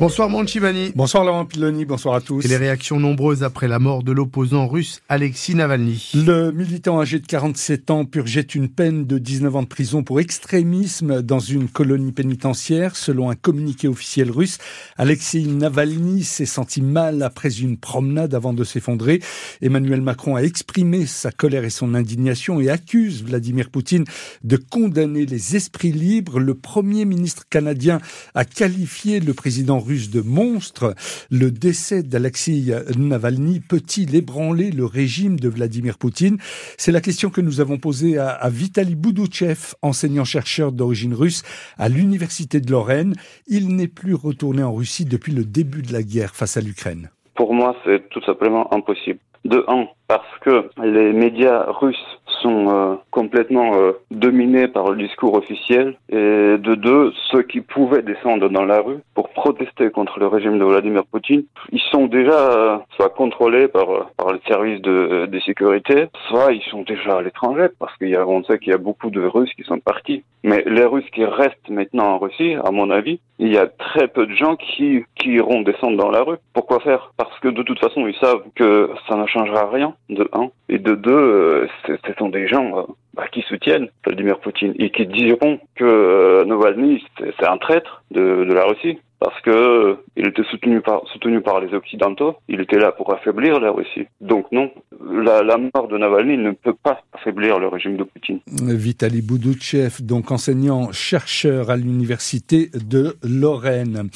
Bonsoir Manchivani. Bonsoir Laurent Piloni, bonsoir à tous. Et les réactions nombreuses après la mort de l'opposant russe Alexis Navalny. Le militant âgé de 47 ans purgeait une peine de 19 ans de prison pour extrémisme dans une colonie pénitentiaire. Selon un communiqué officiel russe, Alexis Navalny s'est senti mal après une promenade avant de s'effondrer. Emmanuel Macron a exprimé sa colère et son indignation et accuse Vladimir Poutine de condamner les esprits libres. Le premier ministre canadien a qualifié le président russe de monstre. Le décès d'Alexei Navalny peut-il ébranler le régime de Vladimir Poutine? C'est la question que nous avons posée à, à Vitaly Boudouchev, enseignant-chercheur d'origine russe à l'Université de Lorraine. Il n'est plus retourné en Russie depuis le début de la guerre face à l'Ukraine. Pour moi, c'est tout simplement impossible. De un, parce que les médias russes sont euh, complètement euh, dominés par le discours officiel et de deux, ceux qui pouvaient descendre dans la rue pour protester contre le régime de Vladimir Poutine, ils sont déjà euh, soit contrôlés par par les services de, de sécurité, soit ils sont déjà à l'étranger parce qu'il y a on sait qu'il y a beaucoup de Russes qui sont partis. Mais les Russes qui restent maintenant en Russie, à mon avis, il y a très peu de gens qui iront descendre dans la rue. Pourquoi faire? Parce que de toute façon, ils savent que ça ne changera rien de un et de deux, ce sont des gens euh, bah, qui soutiennent Vladimir Poutine et qui diront que euh, Navalny c'est un traître de, de la Russie parce que il était soutenu par soutenu par les occidentaux, il était là pour affaiblir la Russie. Donc non, la, la mort de Navalny ne peut pas affaiblir le régime de Poutine. Vitali Boudouchev, donc enseignant chercheur à l'université de Lorraine.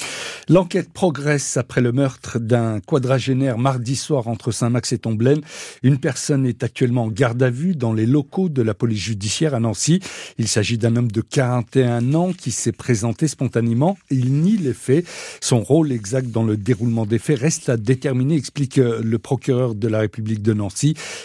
L'enquête progresse après le meurtre d'un quadragénaire mardi soir entre Saint-Max et Tomblaine. Une personne est actuellement en garde à vue dans les locaux de la police judiciaire à Nancy. Il s'agit d'un homme de 41 ans qui s'est présenté spontanément. Il nie les faits. Son rôle exact dans le déroulement des faits reste à déterminer, explique le procureur de la République de Nancy.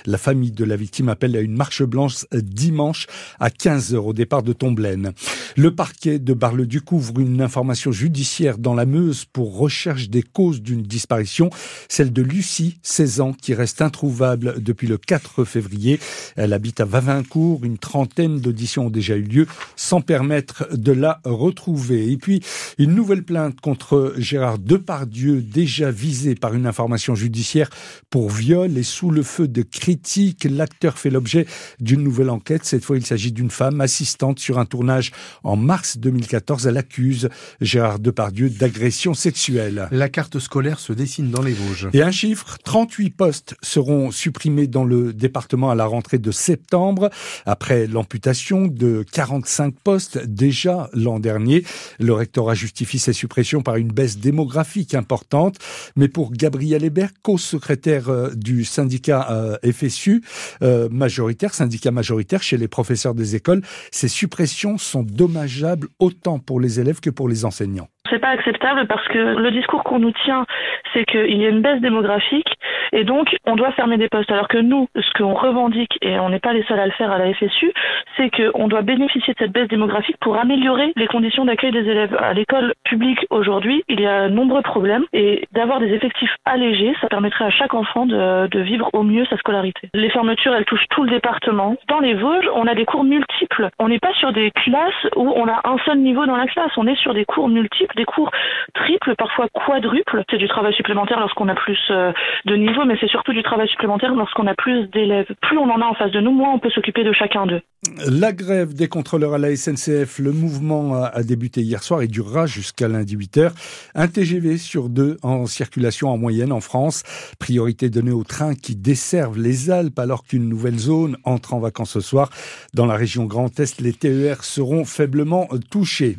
La famille de la victime appelle à une marche blanche dimanche à 15 heures au départ de Tomblaine. Le parquet de Bar-le-Duc ouvre une information judiciaire dans la Meuse pour recherche des causes d'une disparition, celle de Lucie, 16 ans, qui reste introuvable depuis le 4 février. Elle habite à Vavincourt. Une trentaine d'auditions ont déjà eu lieu sans permettre de la retrouver. Et puis, une nouvelle plainte contre Gérard Depardieu, déjà visé par une information judiciaire pour viol et sous le feu de critiques. L'acteur fait l'objet d'une nouvelle enquête. Cette fois, il s'agit d'une femme assistante sur un tournage en mars 2014. Elle accuse Gérard Depardieu d'agression sexuelle. La carte scolaire se dessine dans les Vosges. Et un chiffre, 38 postes seront supprimés dans le département à la rentrée de septembre, après l'amputation de 45 postes déjà l'an dernier. Le rectorat justifie ces suppressions par une baisse démographique importante. Mais pour Gabriel Hébert, co-secrétaire euh, du syndicat euh, FSU, euh, majoritaire, syndicat majoritaire chez les professeurs des écoles, ces suppressions sont dommageables autant pour les élèves que pour les enseignants. C'est pas acceptable parce que le discours qu'on nous tient, c'est qu'il y a une baisse démographique et donc on doit fermer des postes. Alors que nous, ce qu'on revendique, et on n'est pas les seuls à le faire à la FSU, c'est qu'on doit bénéficier de cette baisse démographique pour améliorer les conditions d'accueil des élèves. À l'école publique aujourd'hui, il y a nombreux problèmes et d'avoir des effectifs allégés, ça permettrait à chaque enfant de, de vivre au mieux sa scolarité. Les fermetures, elles touchent tout le département. Dans les Vosges, on a des cours multiples. On n'est pas sur des classes où on a un seul niveau dans la classe. On est sur des cours multiples des cours triples, parfois quadruples. C'est du travail supplémentaire lorsqu'on a plus euh, de niveaux, mais c'est surtout du travail supplémentaire lorsqu'on a plus d'élèves. Plus on en a en face de nous, moins on peut s'occuper de chacun d'eux. La grève des contrôleurs à la SNCF, le mouvement a débuté hier soir et durera jusqu'à lundi 8h. Un TGV sur deux en circulation en moyenne en France. Priorité donnée aux trains qui desservent les Alpes alors qu'une nouvelle zone entre en vacances ce soir. Dans la région Grand Est, les TER seront faiblement touchés.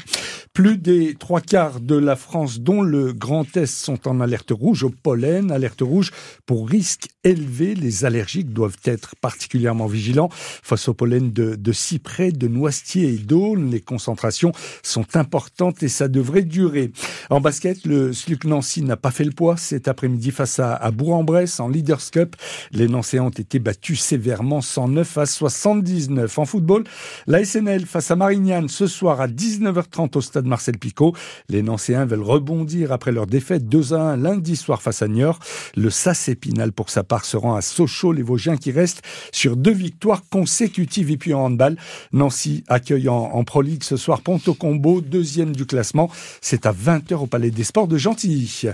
Plus des trois quarts de la France, dont le Grand Est, sont en alerte rouge au pollen, alerte rouge pour risque élevé. Les allergiques doivent être particulièrement vigilants face au pollen de, de cyprès, de noisetier et d'aulne. Les concentrations sont importantes et ça devrait durer. En basket, le SLUC Nancy n'a pas fait le poids cet après-midi face à, à Bourg-en-Bresse en Leaders Cup. Les Nancéens ont été battus sévèrement 109 à 79. En football, la SNL face à Marignane ce soir à 19h30 au stade Marcel Picot. Les Nancéens veulent rebondir après leur défaite 2 à 1 lundi soir face à Niort. Le SAS Épinal pour sa part se rend à Sochaux, les Vosgiens qui restent sur deux victoires consécutives. Et puis en en. Nancy accueillant en Pro League ce soir Ponto Combo, deuxième du classement. C'est à 20h au Palais des Sports de Gentilly.